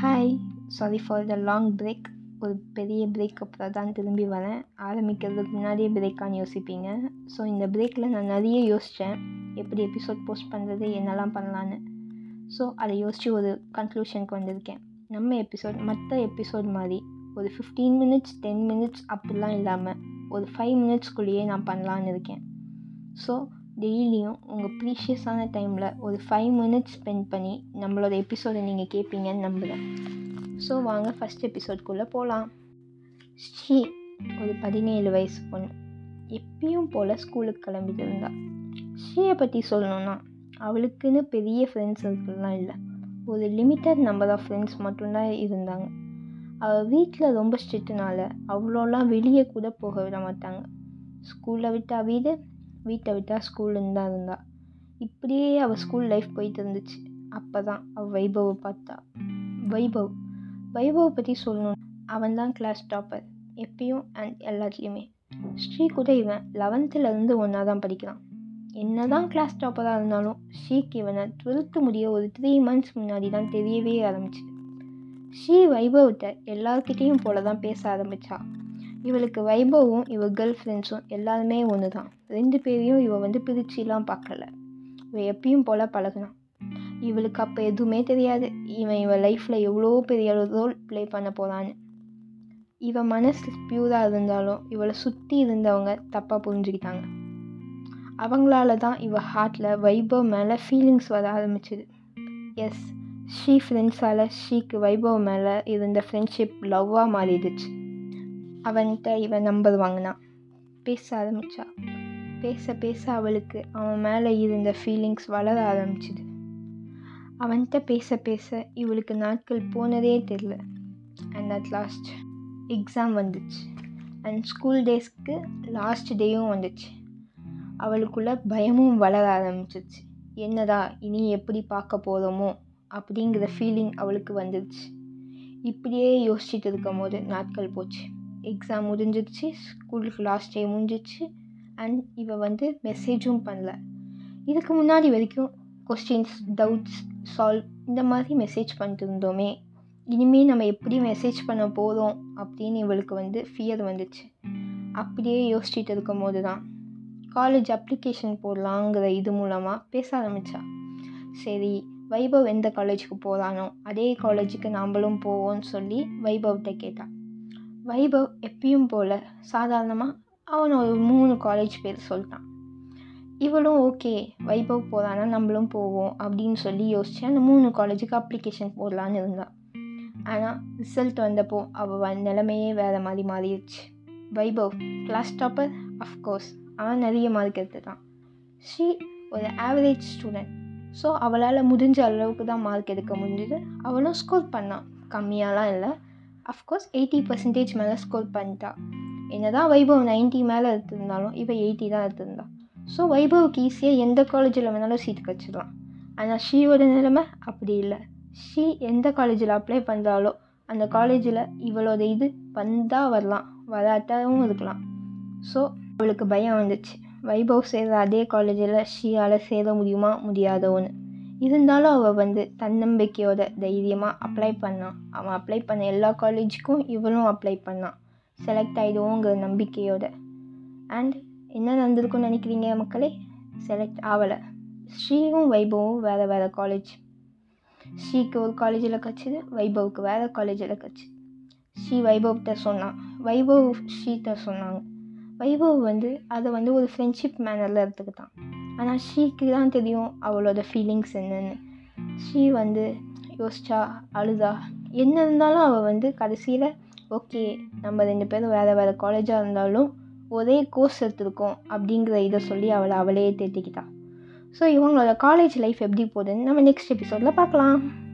Hi sorry for the long break ஒரு பெரிய break அப்புறம் தான் திரும்பி வரேன். ஆரம்பிக்கிறதுக்கு முன்னாடியே பிரேக்கான்னு யோசிப்பீங்க. ஸோ இந்த பிரேக்கில் நான் நிறைய யோசித்தேன் எப்படி எபிசோட் போஸ்ட் பண்ணுறது என்னெல்லாம் பண்ணலான்னு ஸோ அதை யோசித்து ஒரு கன்க்ளூஷனுக்கு வந்திருக்கேன். நம்ம எபிசோட் மற்ற எபிசோட் மாதிரி ஒரு ஃபிஃப்டீன் மினிட்ஸ் டென் மினிட்ஸ் அப்படிலாம் இல்லாமல் ஒரு ஃபைவ் மினிட்ஸ்குள்ளேயே நான் பண்ணலான்னு இருக்கேன். ஸோ டெய்லியும் உங்கள் ப்ரீஷியஸான டைமில் ஒரு ஃபைவ் மினிட்ஸ் ஸ்பெண்ட் பண்ணி நம்மளோட எபிசோடை நீங்கள் கேட்பீங்கன்னு நம்புகிறேன் ஸோ வாங்க ஃபஸ்ட் எபிசோட்குள்ளே போகலாம் ஸ்ரீ ஒரு பதினேழு வயசு பொண்ணு. எப்பயும் போல் ஸ்கூலுக்கு கிளம்பிட்டு இருந்தா. ஸ்ரீயை பற்றி சொல்லணுன்னா அவளுக்குன்னு பெரிய ஃப்ரெண்ட்ஸ் சர்க்கிள்லாம் இல்லை. ஒரு லிமிட்டட் நம்பர் ஆஃப் ஃப்ரெண்ட்ஸ் மட்டும்தான் இருந்தாங்க. அவள் வீட்டில் ரொம்ப ஸ்ட்ரிக்ட்னால அவ்வளோலாம் வெளியே கூட போக விட மாட்டாங்க. ஸ்கூலில் விட்டால் வீடு வீட்டை விட்டால் ஸ்கூல்லேருந்து தான் இருந்தா. இப்படியே அவள் ஸ்கூல் லைஃப் போயிட்டு இருந்துச்சு. அப்போ தான் அவள் வைபவை பார்த்தா. வைபவ். வைபவை பற்றி சொல்லணும். அவன் தான் கிளாஸ் டாப்பர் எப்பயும் அண்ட் எல்லாத்துலேயுமே. ஸ்ரீ கூட இவன் லெவன்த்துலேருந்து ஒன்றா தான் படிக்கிறான். என்ன தான் கிளாஸ் டாப்பராக இருந்தாலும் ஸ்ரீக்கு இவனை டுவெல்த்து முடிய ஒரு த்ரீ மந்த்ஸ் முன்னாடி தான் தெரியவே ஆரம்பிச்சு ஸ்ரீ வைபவத்தை எல்லார்கிட்டேயும் போல தான் பேச ஆரம்பித்தா இவளுக்கு வைபவும் இவ கேர்ள் ஃப்ரெண்ட்ஸும் எல்லாருமே ஒன்று தான் ரெண்டு பேரையும் இவள் வந்து பிரிச்சுலாம் பார்க்கல. இவள் எப்பயும் போல் பழகினான். இவளுக்கு அப்போ எதுவுமே தெரியாது. இவன் இவள் லைஃப்பில் எவ்வளோ பெரிய ரோல் ப்ளே பண்ண போகிறான்னு இவன் மனசு பியூராக இருந்தாலும் இவளை சுற்றி இருந்தவங்க தப்பாக புரிஞ்சுக்கிட்டாங்க. அவங்களால தான் இவள் ஹார்ட்டில் வைபவ் மேலே ஃபீலிங்ஸ் வர ஆரம்பிச்சிது. எஸ் ஷீ ஃப்ரெண்ட்ஸால் ஷீக்கு வைபவ் மேலே இருந்த ஃப்ரெண்ட்ஷிப் லவ்வாக மாறிடுச்சு. அவன்கிட்ட இவன் நம்பர் வாங்கினான். பேச ஆரம்பித்தா பேச பேச அவளுக்கு அவன் மேலே இருந்த ஃபீலிங்ஸ் வளர ஆரம்பிச்சிது. அவன்கிட்ட பேச பேச இவளுக்கு நாட்கள் போனதே தெரில. அண்ட் அட் லாஸ்ட் எக்ஸாம் வந்துச்சு. அண்ட் ஸ்கூல் டேஸ்க்கு லாஸ்ட் டேயும் வந்துச்சு. அவளுக்குள்ள பயமும் வளர ஆரம்பிச்சிச்சு. என்னடா இனி எப்படி பார்க்க போகிறோமோ அப்படிங்கிற ஃபீலிங் அவளுக்கு வந்துடுச்சு இப்படியே யோசிச்சுட்டு இருக்கும் போது நாட்கள் போச்சு. எக்ஸாம் முடிஞ்சிடுச்சு ஸ்கூலுக்கு லாஸ்ட் டே முடிஞ்சிச்சு அண்ட் இவ வந்து மெசேஜும் பண்ணல. இதுக்கு முன்னாடி வரைக்கும் கொஸ்டின்ஸ் டவுட்ஸ் சால்வ் இந்த மாதிரி மெசேஜ் பண்ணிட்டு இருந்தோமே. இனிமேல் நம்ம எப்படி மெசேஜ் பண்ண போகிறோம் அப்படின்னு இவளுக்கு வந்து ஃபியர் வந்துச்சு. அப்படியே யோசிச்சுட்டு இருக்கும் போது தான் காலேஜ் அப்ளிகேஷன் போடலாங்கிற இது மூலமாக பேச ஆரம்பித்தா சரி வைபவ் எந்த காலேஜுக்கு போகிறானோ அதே காலேஜுக்கு நாம்பளும் போவோம்னு சொல்லி வைபவ்கிட்ட கேட்டான் வைபவ் எப்பயும் போல் சாதாரணமாக அவன் ஒரு மூணு காலேஜ் பேர் சொல்லிட்டான். இவளும் ஓகே வைபவ் போகிறான்னா நம்மளும் போவோம் அப்படின்னு சொல்லி யோசிச்சு அந்த மூணு காலேஜுக்கு அப்ளிகேஷன் போடலான்னு இருந்தாள் ஆனால் ரிசல்ட் வந்தப்போ அவள் நிலைமையே வேறு மாதிரி மாறிடுச்சு. வைபவ் கிளாஸ் டாப்பர் அஃப்கோர்ஸ் அவன் நிறைய மார்க் எடுத்துட்டான். ஸ்ரீ ஒரு ஆவரேஜ் ஸ்டூடெண்ட் ஸோ அவளால் முடிஞ்ச அளவுக்கு தான் மார்க் எடுக்க முடிஞ்சுது. அவளும் ஸ்கோர் பண்ணான். கம்மியாலாம் இல்லை. அஃப்கோர்ஸ் எயிட்டி பர்சன்டேஜ் மேலே ஸ்கோர் பண்ணிட்டா. என்ன தான் வைபவ் நைன்ட்டி மேலே எடுத்திருந்தாலும் இவள் எயிட்டி தான் எடுத்திருந்தா. ஸோ வைபவுக்கு ஈஸியாக எந்த காலேஜில் வேணாலும் சீட் கிடச்சிடலாம் ஆனால் ஷீயோட நிலைமை அப்படி இல்லை. ஷீ எந்த காலேஜில் அப்ளை பண்ணுறாலோ அந்த காலேஜில் இவளோட இது வந்தால் வரலாம். வராட்டாவும் இருக்கலாம். ஸோ அவளுக்கு பயம் வந்துச்சு. வைபவ் சேர்ற அதே காலேஜில் ஷீயால் சேர முடியுமா? முடியாதோன்னு. இருந்தாலும் அவள் வந்து தன்னம்பிக்கையோட தைரியமாக அப்ளை பண்ணான் அவன் அப்ளை பண்ண எல்லா காலேஜுக்கும் இவளும் அப்ளை பண்ணான் செலக்ட் ஆகிடுவோங்கிற நம்பிக்கையோட. அண்ட் என்ன நடந்திருக்குன்னு நினைக்கிறீங்க மக்களே? செலக்ட் ஆகலை ஸ்ரீயும் வைபவும் வேறு வேறு காலேஜ் ஸ்ரீக்கு ஒரு காலேஜில் கிடச்சிது வைபவுக்கு வேறு காலேஜில் கிடச்சிது ஸ்ரீ வைபவ்கிட்ட சொன்னான் வைபவ் ஸ்ரீகிட்ட சொன்னாங்க. வைபவ் வந்து அதை வந்து ஒரு ஃப்ரெண்ட்ஷிப் மேனரில் எடுத்துக்கிட்டான். ஆனால் ஷீக்கு தான் தெரியும் அவளோட ஃபீலிங்ஸ் என்னன்னு. ஷீ வந்து யோசிச்சா அழுதா. என்ன இருந்தாலும் அவள் வந்து கடைசியில் ஓகே நம்ம ரெண்டு பேரும் வேறு வேறு காலேஜாக இருந்தாலும் ஒரே கோர்ஸ் எடுத்திருக்கோம் அப்படிங்கிற இதை சொல்லி அவளை அவளே தேத்திக்கிட்டா. ஸோ இவங்களோட காலேஜ் லைஃப் எப்படி போகுதுன்னு நம்ம நெக்ஸ்ட் எபிசோடில் பார்க்கலாம்.